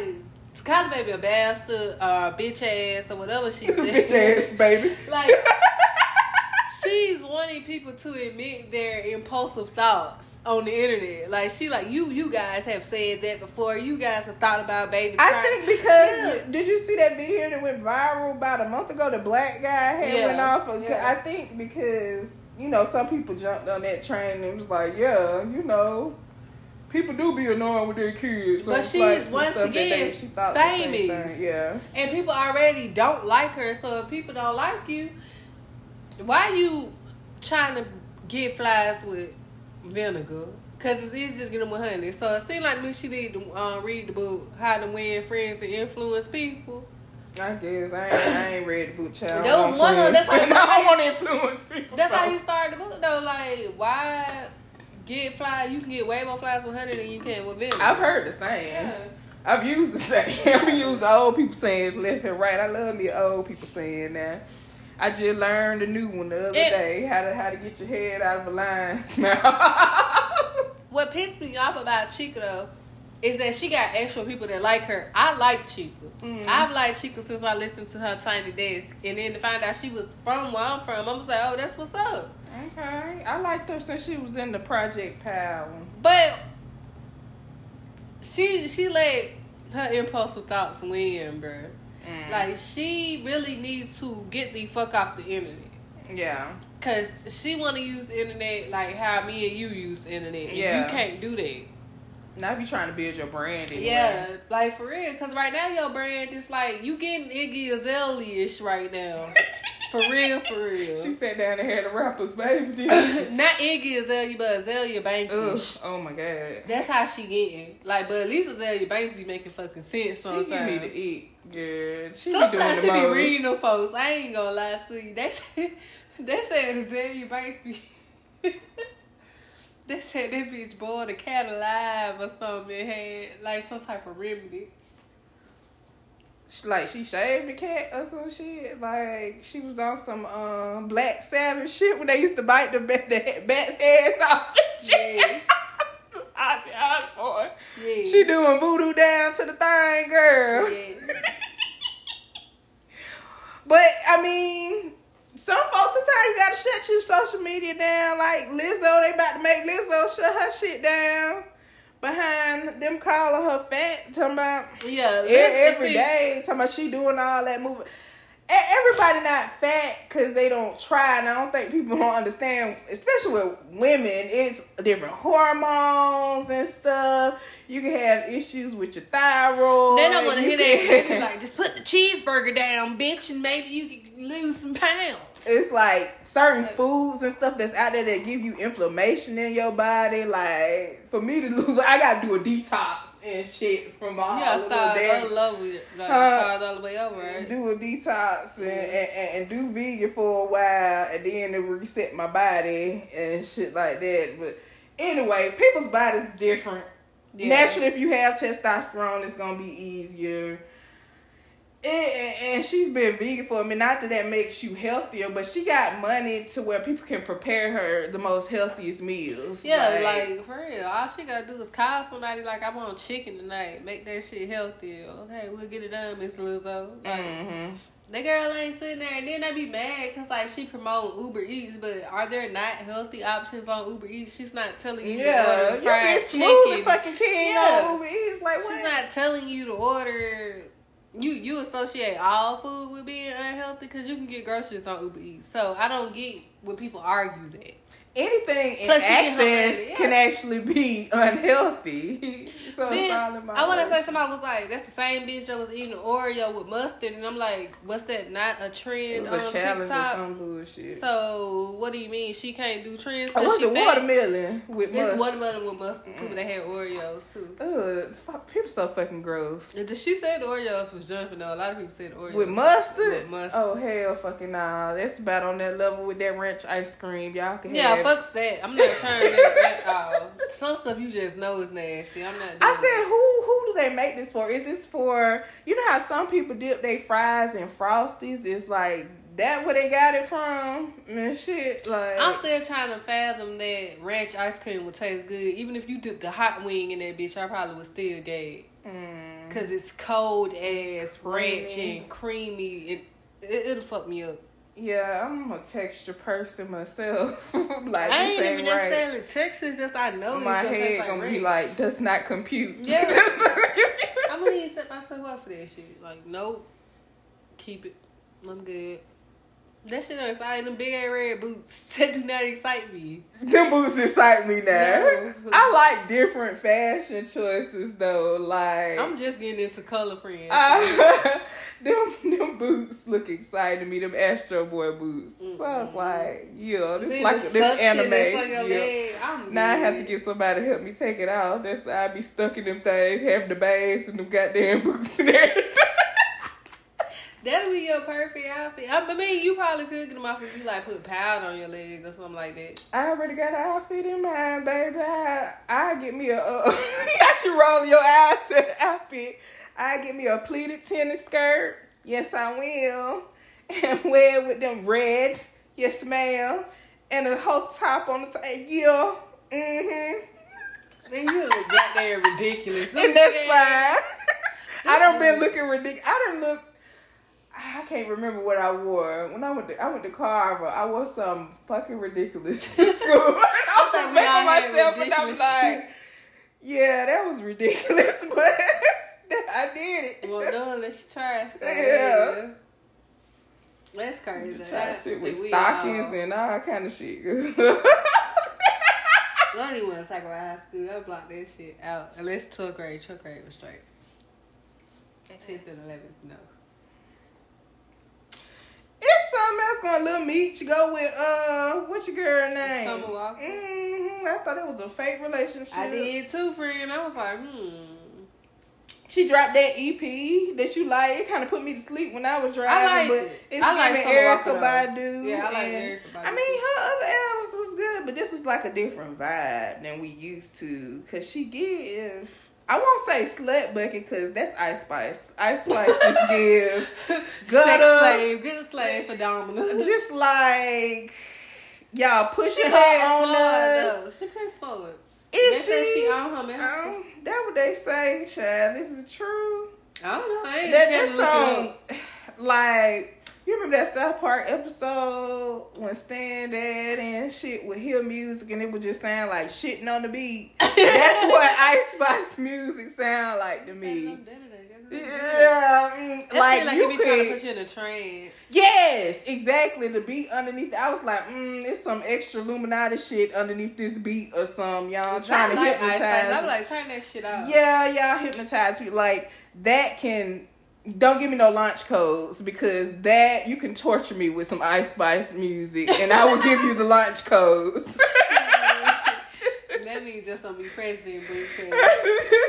call the baby a bastard, uh, bitch ass, or whatever she said. Bitch ass baby. Like, she's wanting people to admit their impulsive thoughts on the internet. Like, she like, you you guys have said that before. You guys have thought about babies I think because Yeah. did you see that video that went viral about a month ago? The black guy had Yeah, went off. Of, yeah. I think because you know some people jumped on that train and was like, yeah, you know, people do be annoying with their kids. But it's she's, once again, she famous. Yeah. And people already don't like her, so if people don't like you, why you trying to get flies with vinegar? Cause it's easy to get them with honey. So it seemed like me she need to um, read the book How to Win Friends and Influence People. I guess I ain't, I ain't read the book, child. That was one of- that's I how- don't want to influence people. That's so. how you started the book though. Like why get flies? You can get way more flies with honey than you can with vinegar. I've heard the saying. Yeah. I've used the saying. I've used the old people saying left and right. I love me old people saying that. I just learned a new one the other It- day. How to how to get your head out of a lion's mouth. What pissed me off about Chika though is that she got actual people that like her. I like Chika. Mhm. I've liked Chika since I listened to her Tiny Desk, and then to find out she was from where I'm from, I'm just like, oh, that's what's up. Okay, I liked her since she was in the Project Power. But she she let her impulsive thoughts win, bruh. Mm. Like she really needs to get the fuck off the internet. yeah, Cause she wanna use the internet like how me and you use the internet. And Yeah. you can't do that. now if you trying to build your brand, anyway. Yeah, like for real. Cause right now your brand is like you getting Iggy Azalea ish right now. for real, for real. She sat down and had the rappers, baby. didn't Iggy Azalea, but Azealia Banks. Ugh, oh my god. That's how she getting. Like, but at least Azealia Banks be making fucking sense She sometimes. give me to eat, girl. She be doing Sometimes the she be most. reading the posts. I ain't gonna lie to you. They said, they said Azealia Banks be. they said that bitch boiled a cat alive or something. and Had like some type of remedy. She- Like she shaved the cat or some shit. Like she was on some um Black Sabbath shit when they used to bite the, bat, the bats' heads off. Yes. Ozzy Osbourne. Yeah. She doing voodoo down to the thing, girl. Yeah. But I mean, some folks sometimes you gotta shut your social media down. Like Lizzo, they about to make Lizzo shut her shit down behind them calling her fat, talking about Yeah. every day, talking about she doing all that moving. Everybody not fat because they don't try, and I don't think people don't understand, especially with women. It's different hormones and stuff. You can have issues with your thyroid. They don't want to hear that. They be like, just put the cheeseburger down, bitch, and maybe you can lose some pounds. It's like certain foods and stuff that's out there that give you inflammation in your body. Like for me to lose, I gotta do a detox and shit from all the start all over. Like, Huh? start all the way over, right? do a detox and, and, and do vegan for a while and then to reset my body and shit like that. But anyway, people's bodies different. Yeah. Naturally, if you have testosterone, it's gonna be easier. And, she's been vegan for a minute. Not that that makes you healthier, but she got money to where people can prepare her the most healthiest meals. Yeah, like, for real. All she gotta do is call somebody like I want chicken tonight. Make that shit healthier. Okay, we'll get it done, Miss Lizzo. Like, hmm The girl ain't sitting there, and then they be mad because like she promote Uber Eats, but are there not healthy options on Uber Eats? She's not telling you to yeah, order you get chicken. fucking king Yeah. on Uber Eats. Like She's not telling you to order. You you associate all food with being unhealthy because you can get groceries on Uber Eats. So I don't get when people argue that. anything in Plus access yeah. can actually be unhealthy. So Then I want to say somebody was like, "That's the same bitch that was eating Oreo with mustard," and I'm like, "What's that? Not a trend on a TikTok?" some bullshit. So what do you mean she can't do trends? I Cause was she a fat? watermelon with This mustard. watermelon with mustard too, but they had Oreos too. Ugh, fuck, people so fucking gross. She said Oreos was jumping though. A lot of people said Oreos With mustard? With mustard. Oh hell, fucking nah. That's about on that level with that ranch ice cream. Y'all can Yeah, have. fucks that. I'm not turning that at all. Some stuff you just know is nasty. I'm not. I said, who who do they make this for? Is this for you know how some people dip their fries in frosties? It's like that where they got it from and shit. Like I'm still trying to fathom that ranch ice cream would taste good. Even if you dipped the hot wing in that bitch, I probably would still gag. mm, Cause it's cold as ranch and creamy. It, it it'll fuck me up. Yeah, I'm a texture person myself. like I ain't even right. necessarily Texas. Just I know My head like gonna ranch. be like does not compute. Yeah. I'm gonna to set myself up for that shit. Like, nope. Keep it. I'm good. That shit don't excite them big ass red boots. That do not excite me. Them boots excite me now. No. I like different fashion choices though. Like I'm just getting into color friends. Uh, them them boots look exciting to me. Them Astro Boy boots. So I was like, yeah, this Then like this anime. your yeah. leg, Now I have to get somebody to help me take it off. That's I be stuck in them things, having the bags and them goddamn boots and everything. That'll be your perfect outfit. I mean, you probably could get them off if you like put powder on your leg or something like that. I already got an outfit in mind, baby. I I get me a uh, not you rolling your eyes at the outfit. I get me a pleated tennis skirt. Yes, I will. And wear it with them red. Yes, ma'am. And a whole top on the top. Yeah. Mm-hmm. Then you look goddamn ridiculous. And that's fine. I don't been looking ridiculous. I didn't look. I can't remember what I wore when I went. To, I went to Carver. I wore some fucking ridiculous to school. I was we making myself, and I was like, "Yeah, that was ridiculous," but I did it. Well, no, let's try. So, Yeah. That's crazy. Try I shit with think we stockings all- and all kind of shit. I don't even want to talk about high school. I blocked that shit out. Unless 12th grade. 12th grade was straight. 10th and 11th, no. Something else going. Little Meech go with uh, what's your girl name? Summer Walker. hmm I thought it was a fake relationship. I did too, friend. I was like, hmm. She dropped that EP that you like. It kind of put me to sleep when I was driving, liked but it. it's I like Erica Walker. Badu. Yeah, I like and- Erykah Badu. I mean, her other albums was good, but this was like a different vibe than we used to. Cause she give. I won't say slut bucket because that's Ice Spice. Ice Spice just give Sex gutter. slave. Good slave for Domino. just like y'all She pushing very her on us. though. She pretty smart. Is they she? She on her man. Um, that what they say, child. This is true. I don't know. I ain't That, that, that song, like, you remember that South Park episode when Stan Dad and shit would hear music and it would just sound like shitting on the beat? That's what Ice Spice music sound like to me. Yeah, mm, like, like you it be trying to could. put you in a trance. Yes, exactly. The beat underneath. I was like, mm, it's some extra Illuminati shit underneath this beat or some y'all trying to like hypnotize. I'm me. like, turn that shit off. Yeah, y'all hypnotize people. Like that can don't give me no launch codes because that you can torture me with some Ice Spice music and I will give you the launch codes. that means just don't be president, Bush.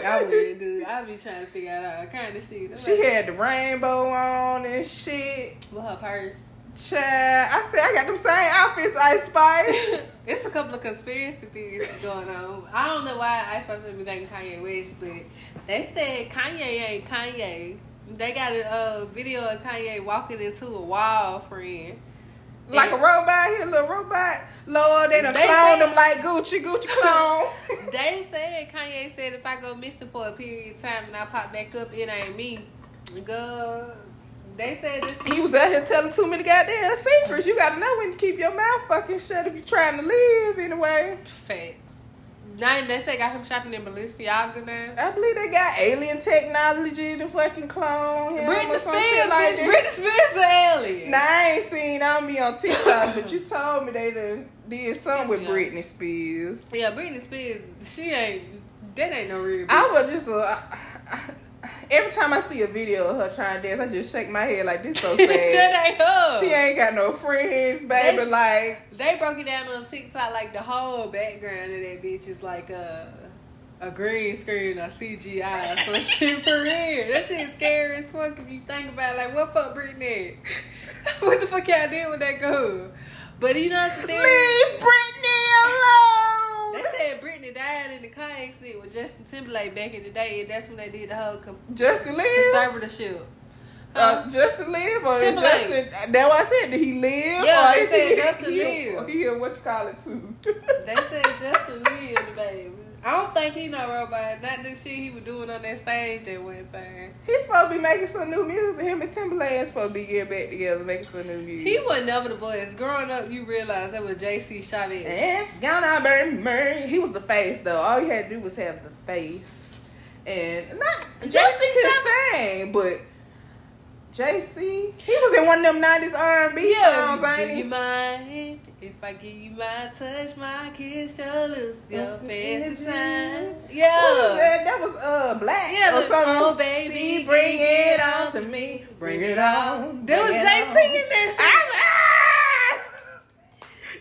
I wouldn't do. I'd be trying to figure out all kind of shit. She like, had the rainbow on and shit. with her purse. Child, I said I got them same outfits, Ice Spice. it's a couple of conspiracy theories going on. I don't know why I supposed to be thinking Kanye West, but they said Kanye ain't Kanye. They got a uh, video of Kanye walking into a wall, friend. like a robot here, a little robot. Lord, they done They cloned them like Gucci, Gucci clone. They said Kanye said if I go missing for a period of time and I pop back up, it ain't me. Go. They said this. he was out here telling too many goddamn secrets. You gotta know when to keep your mouth fucking shut if you're trying to live anyway. Facts. Now they say got him shopping in Balenciaga now. I believe they got alien technology to fucking clone him Britney Spears, like bitch. Britney Spears an alien. Now I ain't seen I don't be on TikTok, but you told me they done did something with Britney Spears. Yeah, Britney Spears. She ain't. That ain't no real. I was just uh, every time I see a video of her trying to dance, I just shake my head like this so sad. that ain't her. she ain't got no friends, baby. They- like They broke it down on TikTok like the whole background of that bitch is like a a green screen or CGI. So shit for real. That shit scary as fuck if you think about it. Like what fuck Britney? what the fuck y'all did with that girl? But you know what's the thing? leave Britney alone. Said Britney died in the car accident with Justin Timberlake back in the day, and that's when they did the whole com- Justin live. conservatorship. Uh, Huh? Justin live or Timberlake. Justin? That's what I said. Did he live? Yeah, they said he, Justin he, live. He a what you call it too? They said Justin lived, baby. I don't think he no robot. Not the shit he was doing on that stage that one time. He's supposed to be making some new music. Him and Timberlake supposed to be getting back together, making some new music. He was never the boys. Growing up, you realize that was JC Chasez. It's gonna burn me. He was the face though. All you had to do was have the face, and not JC could sing, but JC. He was in one of them nineties R and B songs, do ain't you mind if I give you my touch, my kiss, your lips, your fancy time? Yeah. that? That was uh black Yeah, or something. oh, baby, bring it on to me. Bring it on. There was JC in that shit. Ah!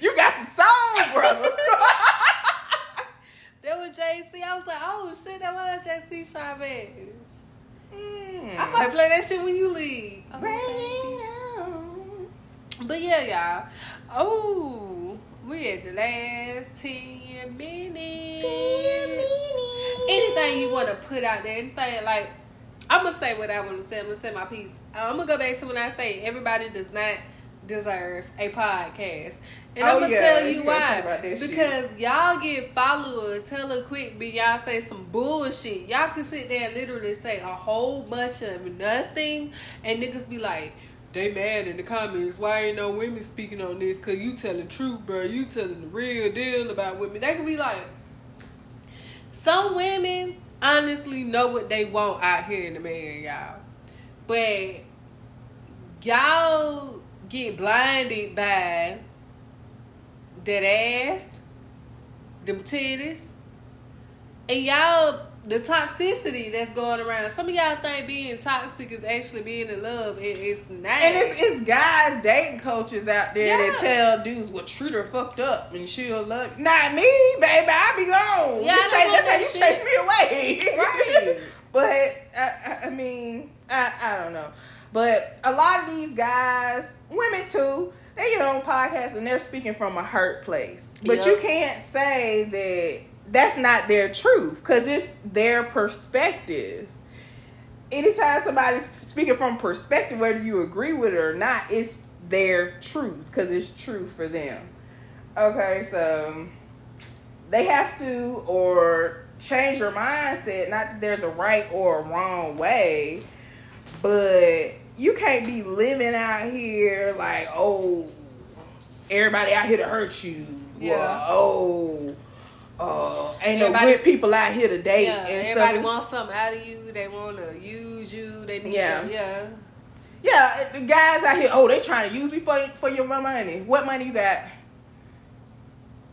You got some songs, brother. That was JC. I was like, oh shit, that was JC Chasez. Mm. I might play that shit when you leave. Oh, Bring it on. But yeah, y'all. Oh, we at the last 10 minutes. Anything you want to put out there, anything like, I'm going to say what I want to say. I'm going to say my piece. I'm going to go back to when I say everybody does not deserve a podcast. And Oh, I'm to yeah, tell you why. that shit. Because y'all get followers hella quick, but y'all say some bullshit. Y'all can sit there and literally say a whole bunch of nothing, and niggas be like, they mad in the comments. Why ain't no women speaking on this? Cause you telling the truth, bro. You telling the real deal about women. They can be like, some women honestly know what they want out here in the man, y'all. But y'all get blinded by that ass, them titties, and y'all the toxicity that's going around. Some of y'all think being toxic is actually being in love. It, it's not. And it's, it's guys dating coaches out there that tell dudes what treat her fucked up and she'll look. Not me, baby. I be gone. Yeah, You chase- that's how you shit. chase me away. Right. but I, I- I mean, I, I don't know. But a lot of these guys, women too, they get on podcasts and they're speaking from a hurt place. But Yep. you can't say that that's not their truth because it's their perspective anytime somebody's speaking from perspective, whether you agree with it or not, it's their truth because it's true for them. Okay, so they have to or change your mindset. Not that there's a right or a wrong way, but you can't be living out here like, oh, everybody out here to hurt you. Yeah. Or, oh, uh, ain't Everybody- no good people out here to date. yeah, and everybody stuff. wants something out of you. They want to use you. They need Yeah. you. Yeah. Yeah, the guys out here, oh, they trying to use me for for your money. What money you got?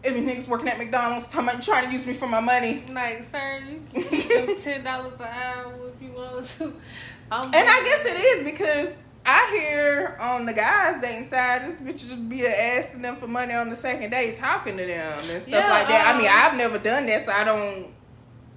Every niggas working at McDonald's talking about trying to use me for my money. Like, sir, you can give them ten dollars an hour if you want to. I'm And I guess it is because I hear on the guys dating side, this bitch just be asking them for money on the second day, talking to them and stuff Yeah, like that. I mean, um, I've never done that, so I don't.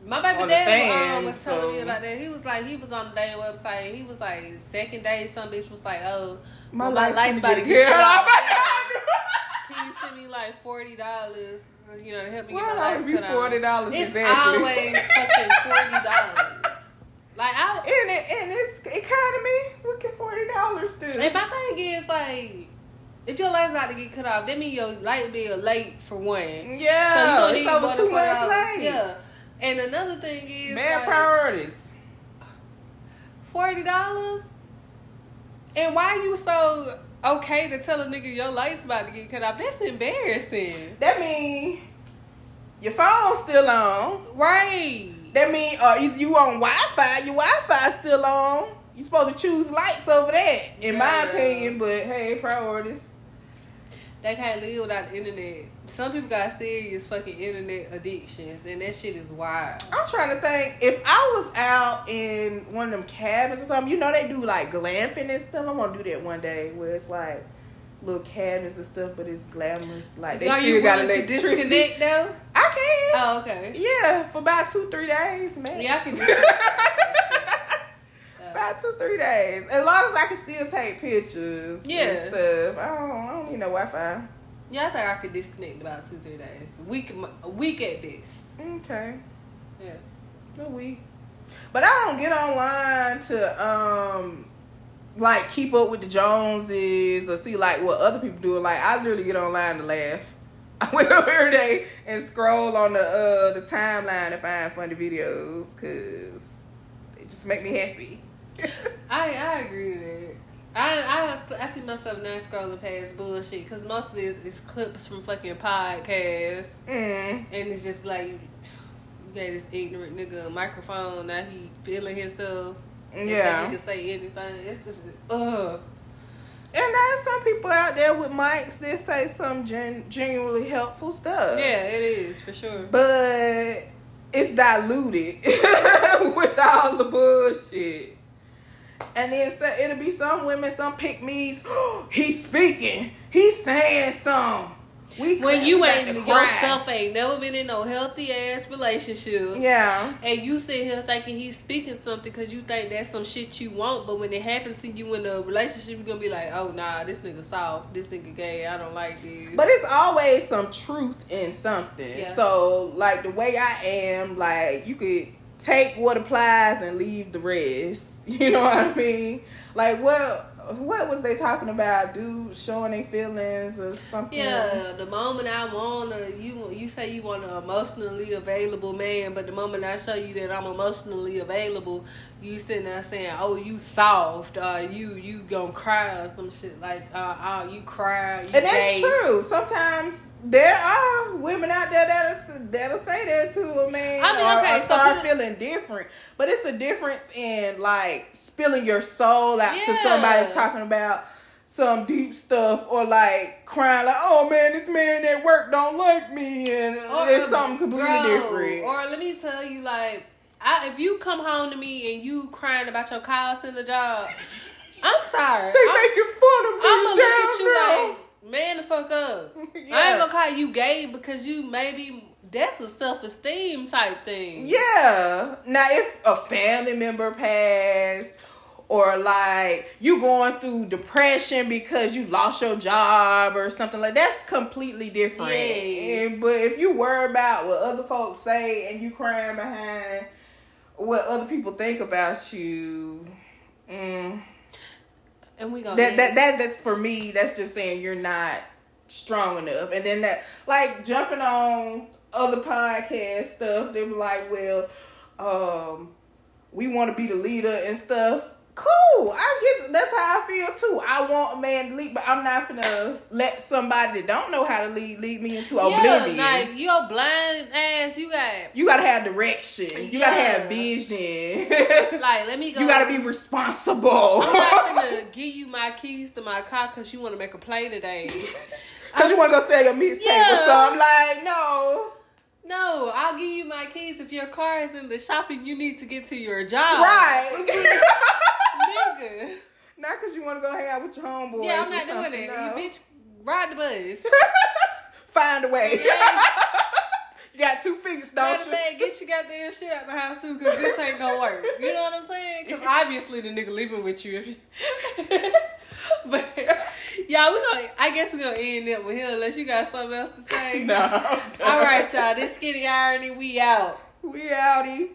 My baby dad um, was telling so- me about that. He was like, he was on the dating website. And he was like, second day, some bitch was like, oh, My well, my life's about to get get cut cut off. off. Can you send me like forty dollars? You know, to help me get my life cut forty dollars It's exactly? always fucking forty dollars. Like I, in it in this economy, looking forty dollars still. and my thing is like, if your lights about to get cut off, that means your light bill late for one. Yeah, so you don't it's need over two months late. Yeah. And another thing is Bad like, priorities. forty dollars. And why you so okay to tell a nigga your lights about to get cut off? That's embarrassing, That mean your phone's still on. right? That mean uh, if you on Wi-Fi, your Wi-Fi still on. You supposed to choose lights over that, in my opinion. But hey, priorities. They can't live without the internet. Some people got serious fucking internet addictions, and that shit is wild. I'm trying to think if I was out in one of them cabins or something. You know they do like glamping and stuff. I'm gonna do that one day where it's like little cabins and stuff, but it's glamorous. Like they Are still you got willing to disconnect though? I can. Oh, okay. Yeah, for about two, three days, man. Yeah, I can disconnect. About two, three days. As long as I can still take pictures Yeah. stuff. I don't, I don't need no Wi Fi. Yeah, I think I could disconnect about two, three days. A week, a week at best. Okay. Yeah. A week. But I don't get online to um like keep up with the Joneses or see like what other people do. Like I literally get online to laugh. I wake up every day and scroll on the uh the timeline to find funny videos because it just make me happy. I I agree with that. I, I, I see myself not scrolling past bullshit because most of this is clips from fucking podcasts, mm. and it's just like you got this ignorant nigga a microphone. Now he feeling himself. Yeah. He can say anything. It's just, ugh. And there's some people out there with mics that say some gen- genuinely helpful stuff. Yeah, it is for sure. But it's diluted with all the bullshit. And then so, it'll be some women, some pick me's. he's speaking. He's saying something. We when you ain't yourself ain't never been in no healthy ass relationship. Yeah. And you sit here thinking he's speaking something because you think that's some shit you want, but when it happens to you in a relationship, you're gonna be like, oh nah, this nigga soft, this nigga gay, I don't like this. But it's always some truth in something. Yeah. So like the way I am, like you could take what applies and leave the rest. You know what I mean? Like what what was they talking about? Dude showing their feelings or something? Yeah, the moment I want to, you you say you want an emotionally available man, but the moment I show you that I'm emotionally available, you sitting there saying, "Oh, you soft, uh, you you gonna cry or some shit like, uh, oh, you cry." You and that's gay. true. Sometimes there are women out there that'll, that'll say that to a man I mean, okay, or, or so start feeling different. But it's a difference in like spilling your soul out yeah. to somebody talking about some deep stuff or like crying like, oh man, this man at work don't like me and or, it's something completely bro, different. Or let me tell you like I, if you come home to me and you crying about your cows in the job, I'm sorry. They I'm, making fun of me. I'm gonna look at you now. like man the fuck up. Yeah. I ain't gonna call you gay because you maybe that's a self esteem type thing. Yeah. Now if a family member passed or like you going through depression because you lost your job or something like that's completely different. Yes. And, but if you worry about what other folks say and you crying behind what other people think about you, mm, and we gonna that, that that that's for me. That's just saying you're not strong enough. And then that like jumping on other podcast stuff. They be like, well, um, we want to be the leader and stuff cool. I get that's how I feel too. I want a man to lead, but I'm not gonna let somebody that don't know how to lead lead me into yeah, oblivion. Like your blind ass, you got you gotta have direction. You yeah. gotta have vision. like let me go. You gotta be responsible. I'm not gonna give you my keys to my car because you want to make a play today. Because you want to go sell your mixtape yeah. or something. Like no. No, I'll give you my keys if your car is in the shopping you need to get to your job. Right. nigga. Not because you want to go hang out with your homeboys. Yeah, I'm not doing it. No. You bitch, ride the bus. Find a way. You got two feet, don't you? Man, get your goddamn shit out the house too, because this ain't gonna work. You know what I'm saying? Because obviously the nigga leaving with you. If you but y'all, we gonna. I guess we gonna end it with here unless you got something else to say. No. All right, y'all. This skinny irony. We out. We outie.